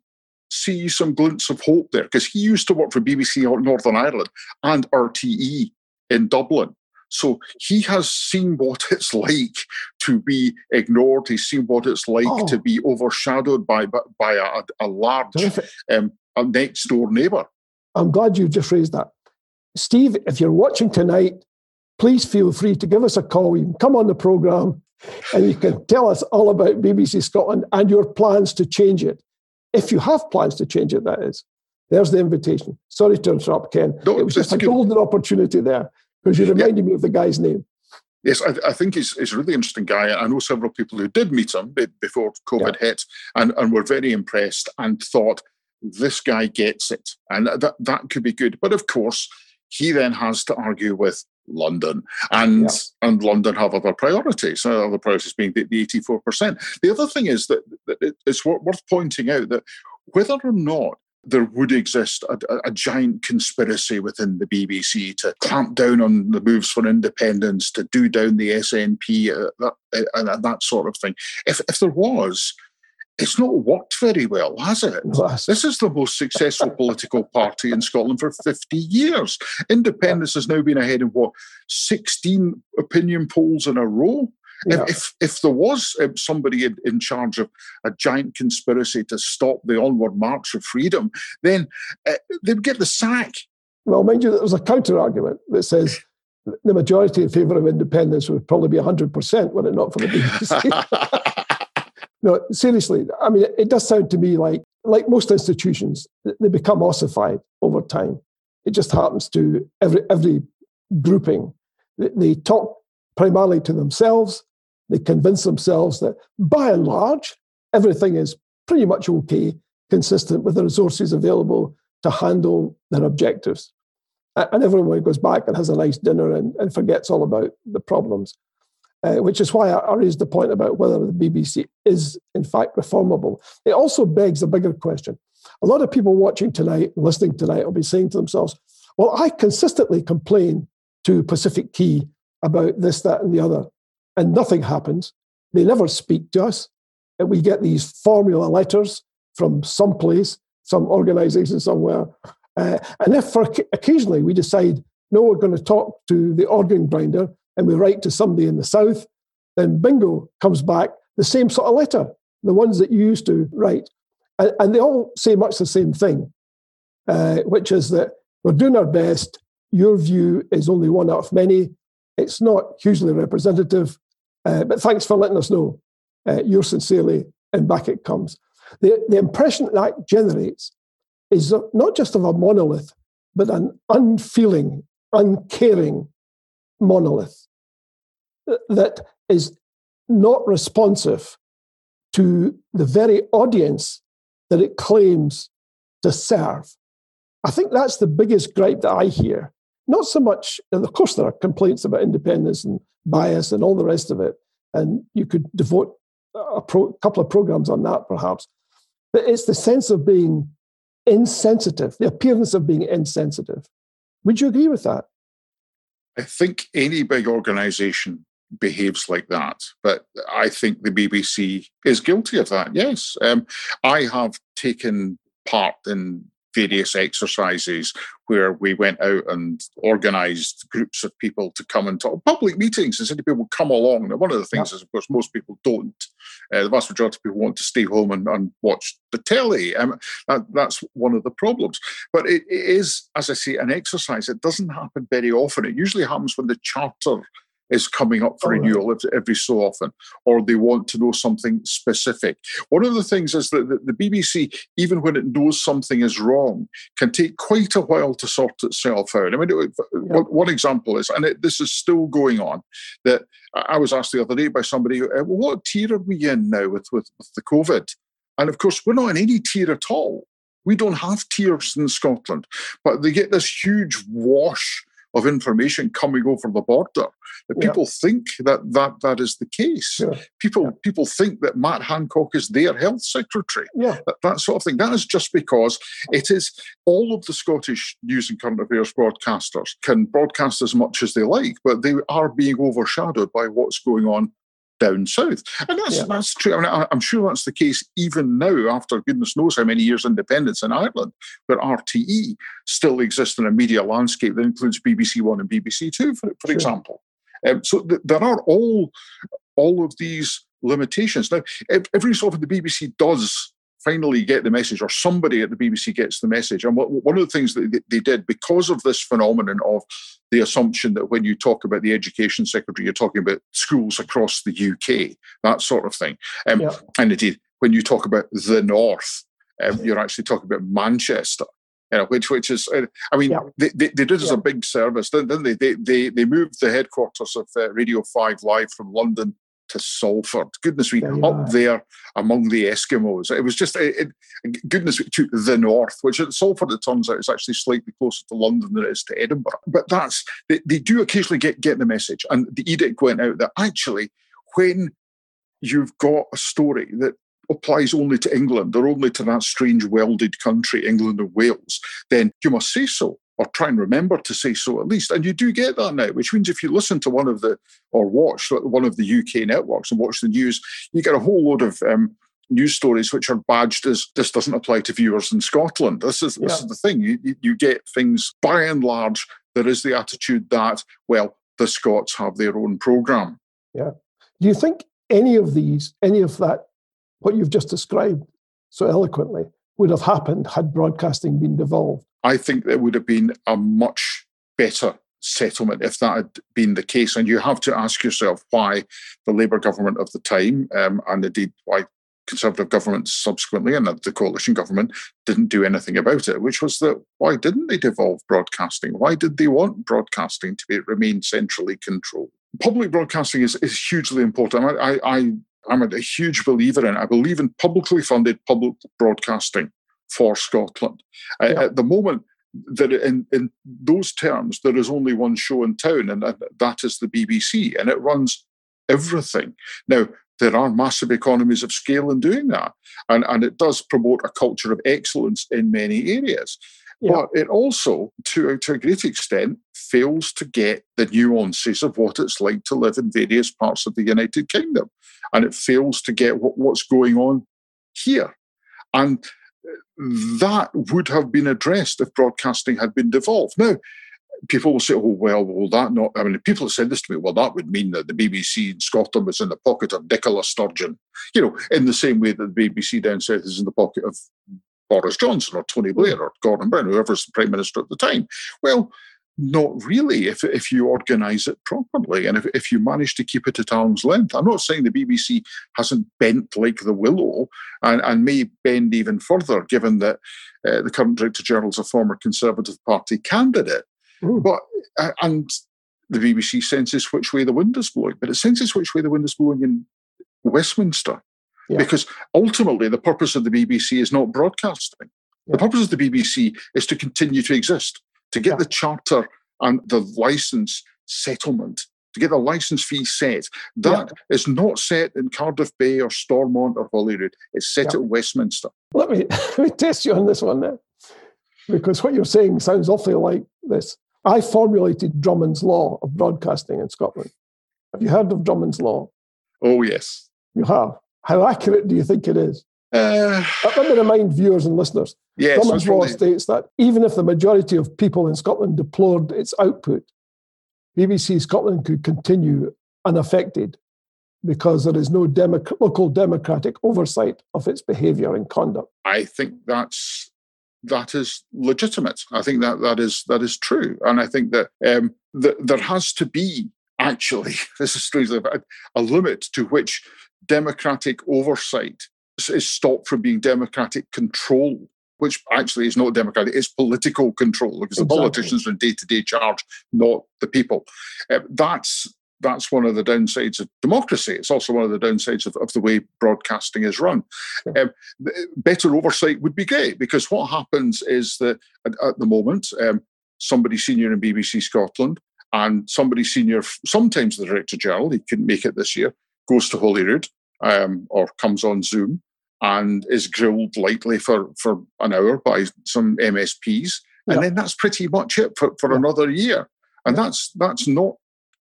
see some glints of hope there because he used to work for BBC Northern Ireland and RTE in Dublin. So he has seen what it's like to be ignored. He's seen what it's like oh. to be overshadowed by by a, a large um, a next door neighbour. I'm glad you just raised that, Steve. If you're watching tonight, please feel free to give us a call. You can come on the program and you can tell us all about BBC Scotland and your plans to change it. If you have plans to change it, that is. There's the invitation. Sorry to interrupt, Ken. No, it was just a good. golden opportunity there because you reminded yeah. me of the guy's name. Yes, I, I, think he's, he's a really interesting guy. I know several people who did meet him before COVID yeah. hit and, and were very impressed and thought, this guy gets it. And that, that could be good. But of course, he then has to argue with London, and yeah. and London have other priorities. Uh, other priorities being the eighty four percent. The other thing is that, that it's worth pointing out that whether or not there would exist a, a, giant conspiracy within the BBC to clamp down on the moves for independence, to do down the SNP, uh, that, uh, and that sort of thing. If if there was, it's not worked very well, has it? This is the most successful political party in Scotland for 50 years. Independence has now been ahead in what, 16 opinion polls in a row? Yeah. If, if there was um, somebody in, in, charge of a giant conspiracy to stop the onward march of freedom, then uh, they'd get the sack. Well, mind you, there's a counter argument that says the majority in favour of independence would probably be 100% were it not for the BBC. No, seriously, I mean, it does sound to me like, like most institutions, they become ossified over time. It just happens to every every grouping. They talk primarily to themselves. They convince themselves that, by and large, everything is pretty much okay, consistent with the resources available to handle their objectives. And everyone goes back and has a nice dinner and, and forgets all about the problems uh, which is why I raised the point about whether the BBC is, in fact, reformable. It also begs a bigger question. A lot of people watching tonight, listening tonight, will be saying to themselves, well, I consistently complain to Pacific Quay about this, that, and the other, and nothing happens. They never speak to us. And we get these formula letters from someplace, some organization somewhere. Uh, and if for occasionally we decide, no, we're going to talk to the organ grinder, and we write to somebody in the south, then bingo comes back the same sort of letter, the ones that you used to write. And, and they all say much the same thing, uh, which is that we're doing our best. Your view is only one out of many. It's not hugely representative, uh, but thanks for letting us know. Uh, yours sincerely, and back it comes. The, the impression that, that generates is not just of a monolith, but an unfeeling, uncaring monolith uh, that is not responsive to the very audience that it claims to serve. I think that's the biggest gripe that I hear. Not so much, of course, there are complaints about independence and bias and all the rest of it. And you could devote a pro, couple of programs on that, perhaps. But it's the sense of being insensitive, the appearance of being insensitive. Would you agree with that? I think any big organization behaves like that. But I think the BBC is guilty of that, yes. Um, I have taken part in various exercises where we went out and organized groups of people to come and talk public meetings and said to people come along. Now one of the things yeah. is of course most people don't. Uh, the vast majority of people want to stay home and, and watch the telly. Um, that, that's one of the problems. But it, it is as i say an exercise. It doesn't happen very often. It usually happens when the charter is coming up for oh, renewal right. every so often, or they want to know something specific. One of the things is that the BBC, even when it knows something is wrong, can take quite a while to sort itself out. I mean, yeah. one example is, and it, this is still going on, that I was asked the other day by somebody, well, what tier are we in now with, with, with the COVID? And of course, we're not in any tier at all. We don't have tiers in Scotland, but they get this huge wash of information coming over the border that yeah. people think that, that that is the case. Yeah. People yeah. people think that Matt Hancock is their health secretary. Yeah. That, that sort of thing. That is just because it is all of the Scottish news and current affairs broadcasters can broadcast as much as they like, but they are being overshadowed by what's going on down south. And that's yeah. that's true. I mean, I'm sure that's the case even now, after goodness knows how many years independence in Ireland, where RTE still exists in a media landscape that includes BBC One and BBC Two, for, for sure. example. Um, so th- there are all all of these limitations. Now, every so often the BBC does finally get the message, or somebody at the BBC gets the message. And what, one of the things that they did because of this phenomenon of the assumption that when you talk about the education secretary, you're talking about schools across the UK, that sort of thing. Um, yeah. And indeed, when you talk about the North, um, you're actually talking about Manchester. You know, which which is, uh, I mean, yeah. they, they, they, did us yeah. a big service, didn't they? They they they moved the headquarters of uh, Radio Five Live from London to Salford. Goodness me, up there among the Eskimos. It was just, it, it, goodness me, to the north, which at Salford, it turns out, is actually slightly closer to London than it is to Edinburgh. But that's, they, they do occasionally get, get the message. And the edict went out that actually, when you've got a story that applies only to England or only to that strange welded country, England and Wales, then you must say so or try and remember to say so at least. And you do get that now, which means if you listen to one of the, or watch one of the UK networks and watch the news, you get a whole load of um, news stories which are badged as this doesn't apply to viewers in Scotland. This is, this yeah. is the thing. You, you get things, by and large, there is the attitude that, well, the Scots have their own programme. Yeah. Do you think any of these, any of that, what you've just described so eloquently, would have happened had broadcasting been devolved? I think there would have been a much better settlement if that had been the case. And you have to ask yourself why the Labour government of the time, um, and indeed why Conservative governments subsequently and the coalition government didn't do anything about it, which was that why didn't they devolve broadcasting? Why did they want broadcasting to be, remain centrally controlled? Public broadcasting is, is hugely important. I, I, I'm a huge believer in. I believe in publicly funded public broadcasting for Scotland. Uh, yeah. At the moment, that in, in those terms, there is only one show in town, and that is the BBC, and it runs everything. Now, there are massive economies of scale in doing that, and, and it does promote a culture of excellence in many areas. Yeah. But it also, to, to a great extent, fails to get the nuances of what it's like to live in various parts of the United Kingdom. And it fails to get what, what's going on here. And that would have been addressed if broadcasting had been devolved. Now, people will say, oh, well, will that not? I mean, people have said this to me, well, that would mean that the BBC in Scotland was in the pocket of Nicola Sturgeon, you know, in the same way that the BBC down south is in the pocket of Boris Johnson or Tony Blair or Gordon Brown, whoever's the Prime Minister at the time. Well, not really if, if you organise it properly and if, if you manage to keep it at arm's length. I'm not saying the BBC hasn't bent like the willow and, and may bend even further, given that uh, the current Director General is a former Conservative Party candidate. Mm. But uh, And the BBC senses which way the wind is blowing, but it senses which way the wind is blowing in Westminster. Yeah. Because ultimately, the purpose of the BBC is not broadcasting. Yeah. The purpose of the BBC is to continue to exist to get yeah. the charter and the license settlement, to get the license fee set. that yeah. is not set in Cardiff Bay or Stormont or Holyrood. It's set yeah. at Westminster. Let me, let me test you on this one then, because what you're saying sounds awfully like this. I formulated Drummond's Law of broadcasting in Scotland. Have you heard of Drummond's Law? Oh, yes. You have. How accurate do you think it is? Uh, Let me remind viewers and listeners. Yes, Drummond's law states that even if the majority of people in Scotland deplored its output, BBC Scotland could continue unaffected because there is no democ- local democratic oversight of its behaviour and conduct. I think that's that is legitimate. I think that that is that is true, and I think that um, that there has to be actually this is strangely a, a limit to which democratic oversight is stopped from being democratic control, which actually is not democratic, it's political control because exactly. the politicians are in day to day charge, not the people. Uh, that's that's one of the downsides of democracy. It's also one of the downsides of, of the way broadcasting is run. Um, better oversight would be great because what happens is that at, at the moment, um, somebody senior in BBC Scotland and somebody senior, sometimes the Director General, he couldn't make it this year, goes to Holyrood um, or comes on Zoom and is grilled lightly for, for an hour by some MSPs. And then that's pretty much it for, for another year. And that's that's not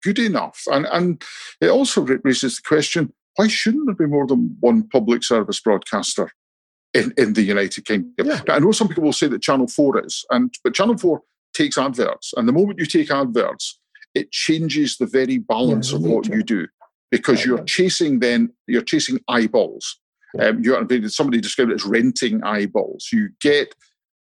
good enough. And and it also raises the question: Why shouldn't there be more than one public service broadcaster in, in the United Kingdom? Yeah. I know some people will say that Channel Four is, and but Channel Four takes adverts, and the moment you take adverts, it changes the very balance yeah, of what you do because you're chasing then you're chasing eyeballs. Um, you somebody described it as renting eyeballs. You get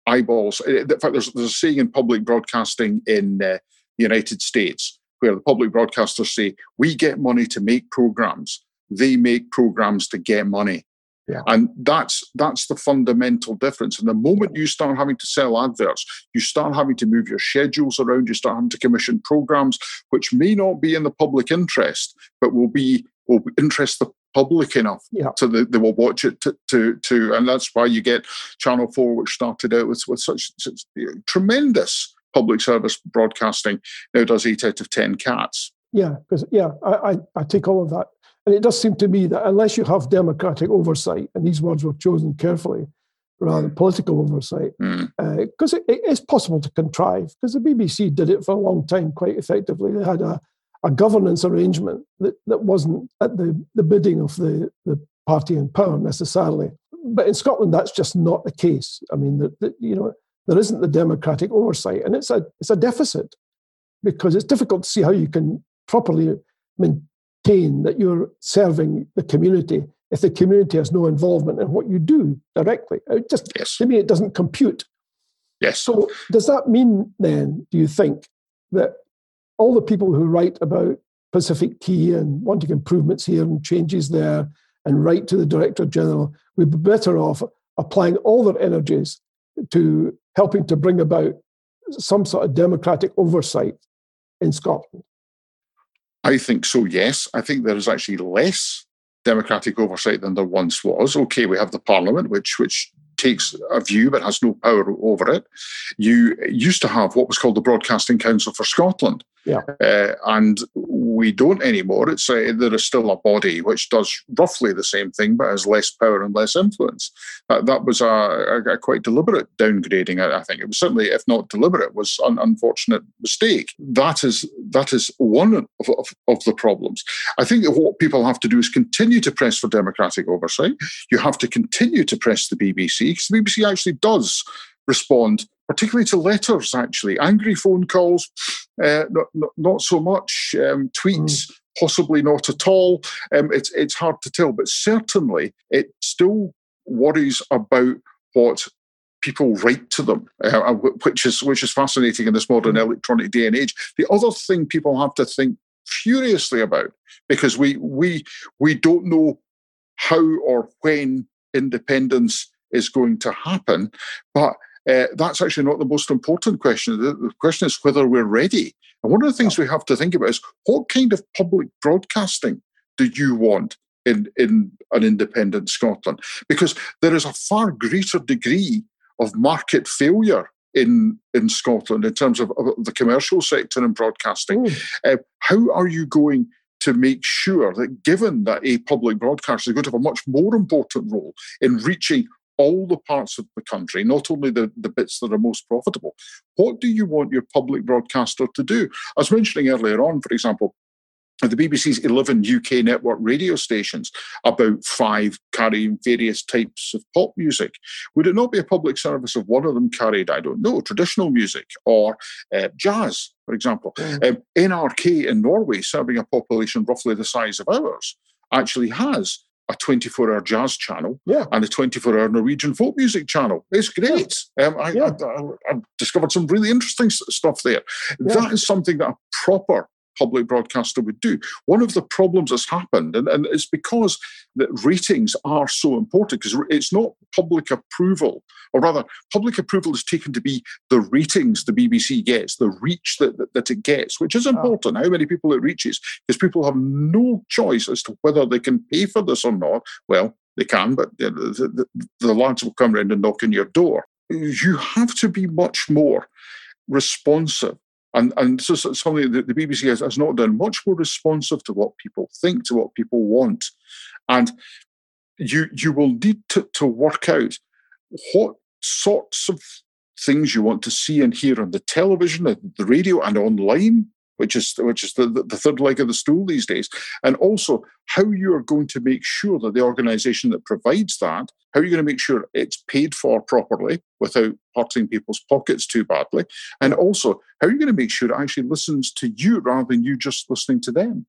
eyeballs. In fact, there's, there's a saying in public broadcasting in uh, the United States where the public broadcasters say, we get money to make programs, they make programs to get money. Yeah. And that's that's the fundamental difference. And the moment you start having to sell adverts, you start having to move your schedules around, you start having to commission programs which may not be in the public interest, but will be will interest the public enough yeah. so that they will watch it to, to, to and that's why you get Channel 4, which started out with, with such, such tremendous public service broadcasting now does eight out of 10 cats. Yeah, because, yeah, I, I, I take all of that. And it does seem to me that unless you have democratic oversight, and these words were chosen carefully rather than political oversight, because mm. uh, it, it is possible to contrive, because the BBC did it for a long time quite effectively. They had a, a governance arrangement that, that wasn't at the, the bidding of the, the party in power necessarily. But in Scotland, that's just not the case. I mean, the, the, you know, there isn't the democratic oversight, and it's a it's a deficit because it's difficult to see how you can properly maintain that you're serving the community if the community has no involvement in what you do directly. It just yes. to me, it doesn't compute. Yes. So does that mean then? Do you think that all the people who write about Pacific Quay and wanting improvements here and changes there and write to the Director General would be better off applying all their energies to helping to bring about some sort of democratic oversight in Scotland? I think so, yes. I think there is actually less democratic oversight than there once was. Okay, we have the Parliament, which which takes a view but has no power over it. You used to have what was called the Broadcasting Council for Scotland. Yeah. Uh, and we don't anymore. It's uh, there is still a body which does roughly the same thing, but has less power and less influence. Uh, that was a, a, a, quite deliberate downgrading. I, I, think it was certainly, if not deliberate, was an unfortunate mistake. That is that is one of, of, of the problems. I think what people have to do is continue to press for democratic oversight. You have to continue to press the BBC because the BBC actually does respond particularly to letters, actually. Angry phone calls, uh, not, not, not, so much. Um, tweets, mm. possibly not at all. Um, it's, it's hard to tell, but certainly it still worries about what people write to them, uh, uh which is which is fascinating in this modern mm. electronic day and age. The other thing people have to think furiously about, because we we we don't know how or when independence is going to happen, but uh, that's actually not the most important question. The, the, question is whether we're ready. And one of the things we have to think about is what kind of public broadcasting do you want in, in an independent Scotland? Because there is a far greater degree of market failure in in Scotland in terms of, of the commercial sector and broadcasting. Mm. Uh, how are you going to make sure that, given that a public broadcaster is going to have a much more important role in reaching all the parts of the country, not only the, the bits that are most profitable. What do you want your public broadcaster to do? I was mentioning earlier on, for example, the BBC's 11 UK network radio stations, about five carrying various types of pop music. Would it not be a public service if one of them carried, I don't know, traditional music or uh, jazz, for example? Mm. Um, NRK in Norway, serving a population roughly the size of ours, actually has a 24 hour jazz channel yeah. and a 24 hour Norwegian folk music channel. It's great. Yeah. Um, I, yeah. I, I, I, discovered some really interesting stuff there. That is something that a proper public broadcaster would do. One of the problems that's happened, and, and it's because that ratings are so important, because it's not public approval, or rather, public approval is taken to be the ratings the BBC gets, the reach that, that, that it gets, which is ah. important, oh. how many people it reaches, because people have no choice as to whether they can pay for this or not. Well, they can, but the, the, the lads will come around and knock on your door. You have to be much more responsive. And, and so something that the BBC has, has not done, much more responsive to what people think, to what people want. And you you will need to, to work out what sorts of things you want to see and hear on the television, the radio, and online which is which is the, the third leg of the stool these days, and also how you are going to make sure that the organisation that provides that, how are you going to make sure it's paid for properly without hurting people's pockets too badly, and also how are you going to make sure it actually listens to you rather than you just listening to them.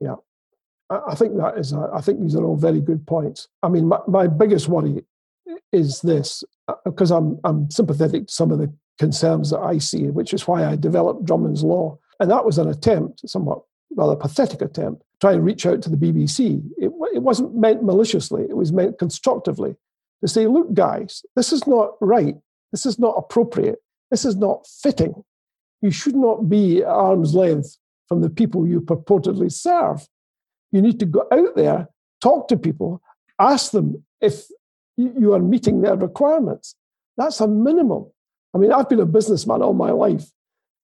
Yeah. I think that is. I think these are all very good points. I mean, my, my biggest worry is this, because uh, I'm I'm sympathetic to some of the concerns that I see, which is why I developed Drummond's law. And that was an attempt, somewhat rather pathetic attempt, try and reach out to the BBC. It, it wasn't meant maliciously, it was meant constructively to say, look, guys, this is not right. This is not appropriate. This is not fitting. You should not be at arm's length from the people you purportedly serve. You need to go out there, talk to people, ask them if you are meeting their requirements. That's a minimum. I mean, I've been a businessman all my life.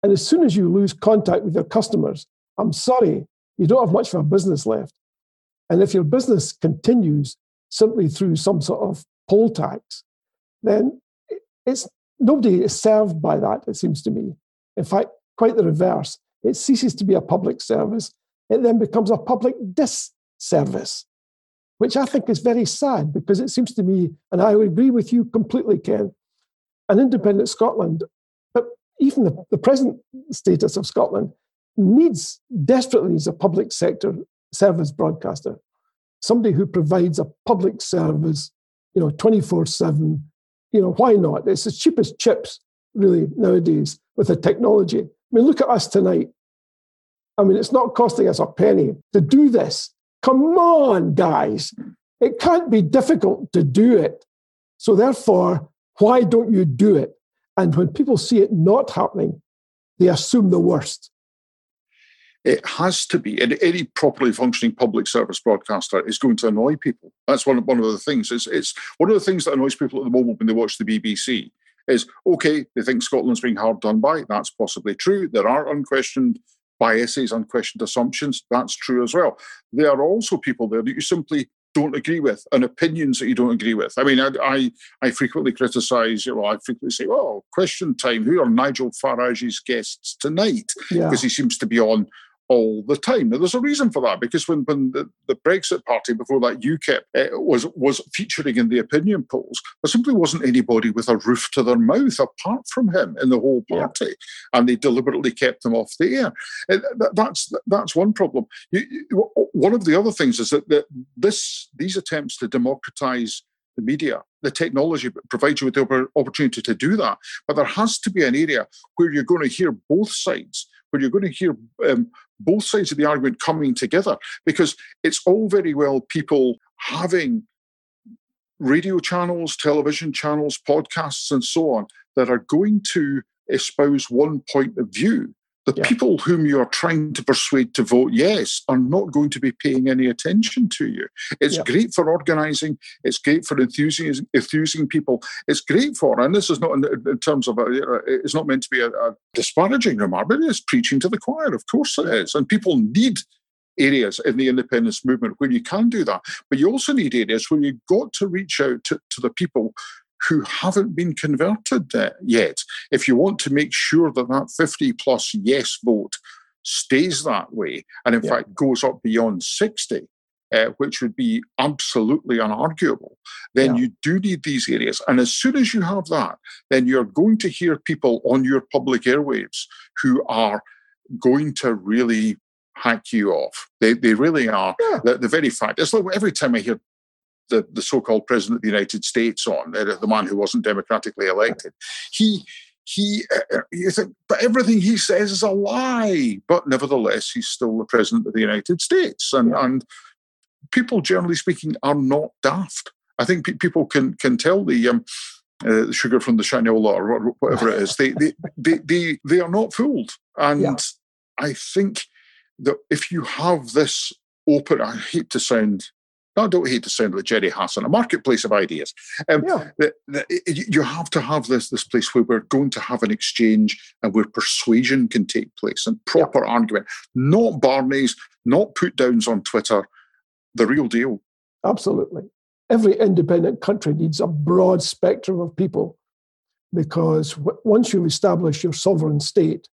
And as soon as you lose contact with your customers, I'm sorry, you don't have much of a business left. And if your business continues simply through some sort of poll tax, then it's nobody is served by that, it seems to me. In fact, quite the reverse. It ceases to be a public service. It then becomes a public disservice, which I think is very sad because it seems to me, and I would agree with you completely, Ken, an independent Scotland even the, the present status of Scotland needs desperately needs a public sector service broadcaster, somebody who provides a public service, you know, 24 7. You know, why not? It's as cheap as chips, really, nowadays with the technology. I mean, look at us tonight. I mean, it's not costing us a penny to do this. Come on, guys. It can't be difficult to do it. So, therefore, why don't you do it? And when people see it not happening, they assume the worst. It has to be. And any properly functioning public service broadcaster is going to annoy people. That's one, one of the things. It's, it's one of the things that annoys people at the moment when they watch the BBC is okay, they think Scotland's being hard done by. That's possibly true. There are unquestioned biases, unquestioned assumptions. That's true as well. There are also people there that you simply don't agree with and opinions that you don't agree with. I mean, I I, I frequently criticise. Well, I frequently say, "Well, question time. Who are Nigel Farage's guests tonight?" Because yeah. he seems to be on all the time. Now, there's a reason for that because when, when the, the Brexit Party, before that UKIP, uh, was was featuring in the opinion polls, there simply wasn't anybody with a roof to their mouth apart from him in the whole party, yeah. and they deliberately kept them off the air. Uh, that's that's one problem. You, you, one of the other things is that, that this these attempts to democratise the media, the technology provides you with the opportunity to do that. But there has to be an area where you're going to hear both sides where you're going to hear um, both sides of the argument coming together because it's all very well people having radio channels, television channels, podcasts, and so on that are going to espouse one point of view the yeah. people whom you are trying to persuade to vote yes are not going to be paying any attention to you. It's yeah. great for organising. It's great for enthusing, enthusing people. It's great for, and this is not in, in terms of, a, it's not meant to be a, a disparaging remark, but it is preaching to the choir. Of course it is. And people need areas in the independence movement where you can do that. But you also need areas where you've got to reach out to, to the people who haven't been converted uh, yet. If you want to make sure that that 50 plus yes vote stays that way, and in yeah. fact goes up beyond 60, uh, which would be absolutely unarguable, then yeah. you do need these areas. And as soon as you have that, then you're going to hear people on your public airwaves who are going to really hack you off. They, they really are. Yeah. The, the very fact, it's like every time I hear the, the so-called president of the United States on, the man who wasn't democratically elected. He he, uh, uh, you think, but everything he says is a lie. But nevertheless, he's still the president of the United States, and yeah. and people, generally speaking, are not daft. I think pe- people can can tell the um, uh, the sugar from the shinola or whatever it is. They they, they they they are not fooled, and yeah. I think that if you have this open, I hate to sound I don't hate to sound like Gerry Hassan, a marketplace of ideas. Um, yeah. the, the, you have to have this this place where we're going to have an exchange and where persuasion can take place and proper yeah. argument, not Barney's, not put downs on Twitter, the real deal. Absolutely. Every independent country needs a broad spectrum of people because w- once you've established your sovereign state,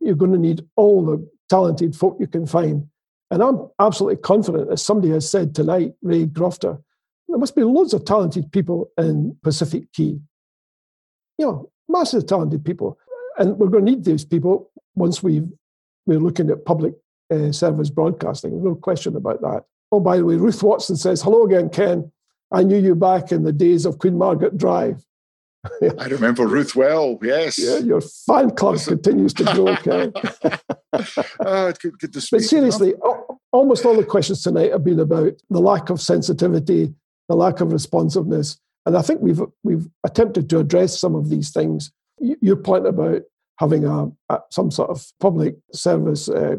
you're going to need all the talented folk you can find and I'm absolutely confident, as somebody has said tonight, Ray Grofter, there must be loads of talented people in Pacific Quay. You know, massive talented people. And we're going to need these people once we we're looking at public uh, service broadcasting. No question about that. Oh, by the way, Ruth Watson says, Hello again, Ken. I knew you back in the days of Queen Margaret Drive. I remember Ruth well, yes. Yeah, your fan club continues to grow, Ken. oh, good, good But seriously, almost all the questions tonight have been about the lack of sensitivity, the lack of responsiveness. And I think we've, we've attempted to address some of these things. Your point about having a, a some sort of public service uh,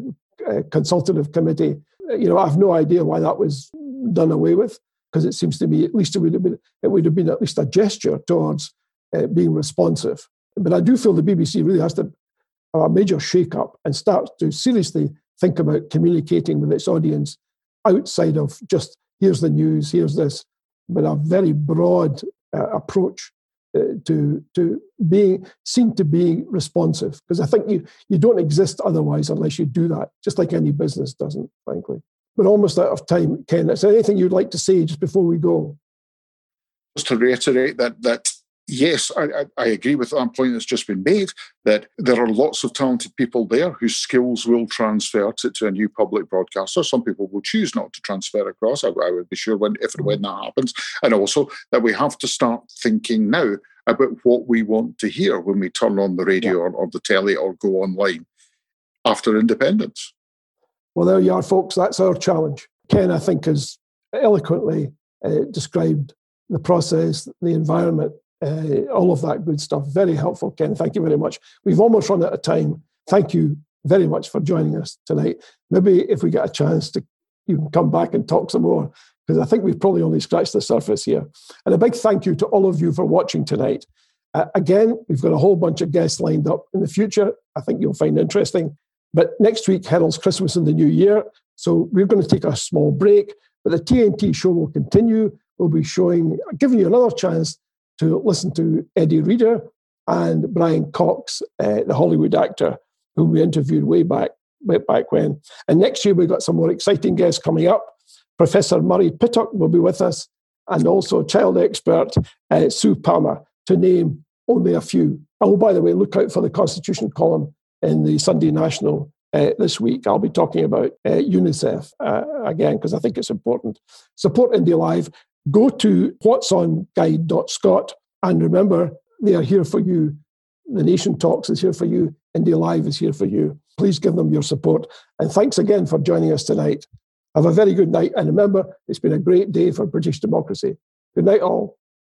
uh, consultative committee, you know, I have no idea why that was done away with because it seems to me at least it would have been it would have been at least a gesture towards uh, being responsive. But I do feel the BBC really has to have a major shake-up and start to seriously think about communicating with its audience outside of just here's the news, here's this, but a very broad uh, approach uh, to to being seen to be responsive. Because I think you you don't exist otherwise unless you do that, just like any business doesn't, frankly. We're almost out of time, Ken. Is there anything you'd like to say just before we go? Just to reiterate that that yes, I, I, agree with that point that's just been made that there are lots of talented people there whose skills will transfer to, to a new public broadcaster. Some people will choose not to transfer across. I, I would be sure when if and when that happens. And also that we have to start thinking now about what we want to hear when we turn on the radio yeah. or, or the telly or go online after independence. Well, there you are, folks. That's our challenge. Ken, I think, has eloquently uh, described the process, the environment uh, all of that good stuff. Very helpful, Ken. Thank you very much. We've almost run out of time. Thank you very much for joining us tonight. Maybe if we get a chance to, you can come back and talk some more because I think we've probably only scratched the surface here. And a big thank you to all of you for watching tonight. Uh, again, we've got a whole bunch of guests lined up in the future. I think you'll find interesting. But next week heralds Christmas and the New Year. So we're going to take a small break, but the TNT show will continue. We'll be showing, giving you another chance to listen to Eddie Reader and Brian Cox, uh, the Hollywood actor whom we interviewed way back, way back when. And next year we've got some more exciting guests coming up. Professor Murray Pittock will be with us, and also child expert uh, Sue Palmer, to name only a few. Oh, by the way, look out for the Constitution column in the Sunday National uh, this week. I'll be talking about uh, UNICEF uh, again because I think it's important. Support Indie Live. Go to whatsonguide.scot and remember, they are here for you. The Nation Talks is here for you. Indie Live is here for you. Please give them your support. And thanks again for joining us tonight. Have a very good night. And remember, it's been a great day for British democracy. Good night, all.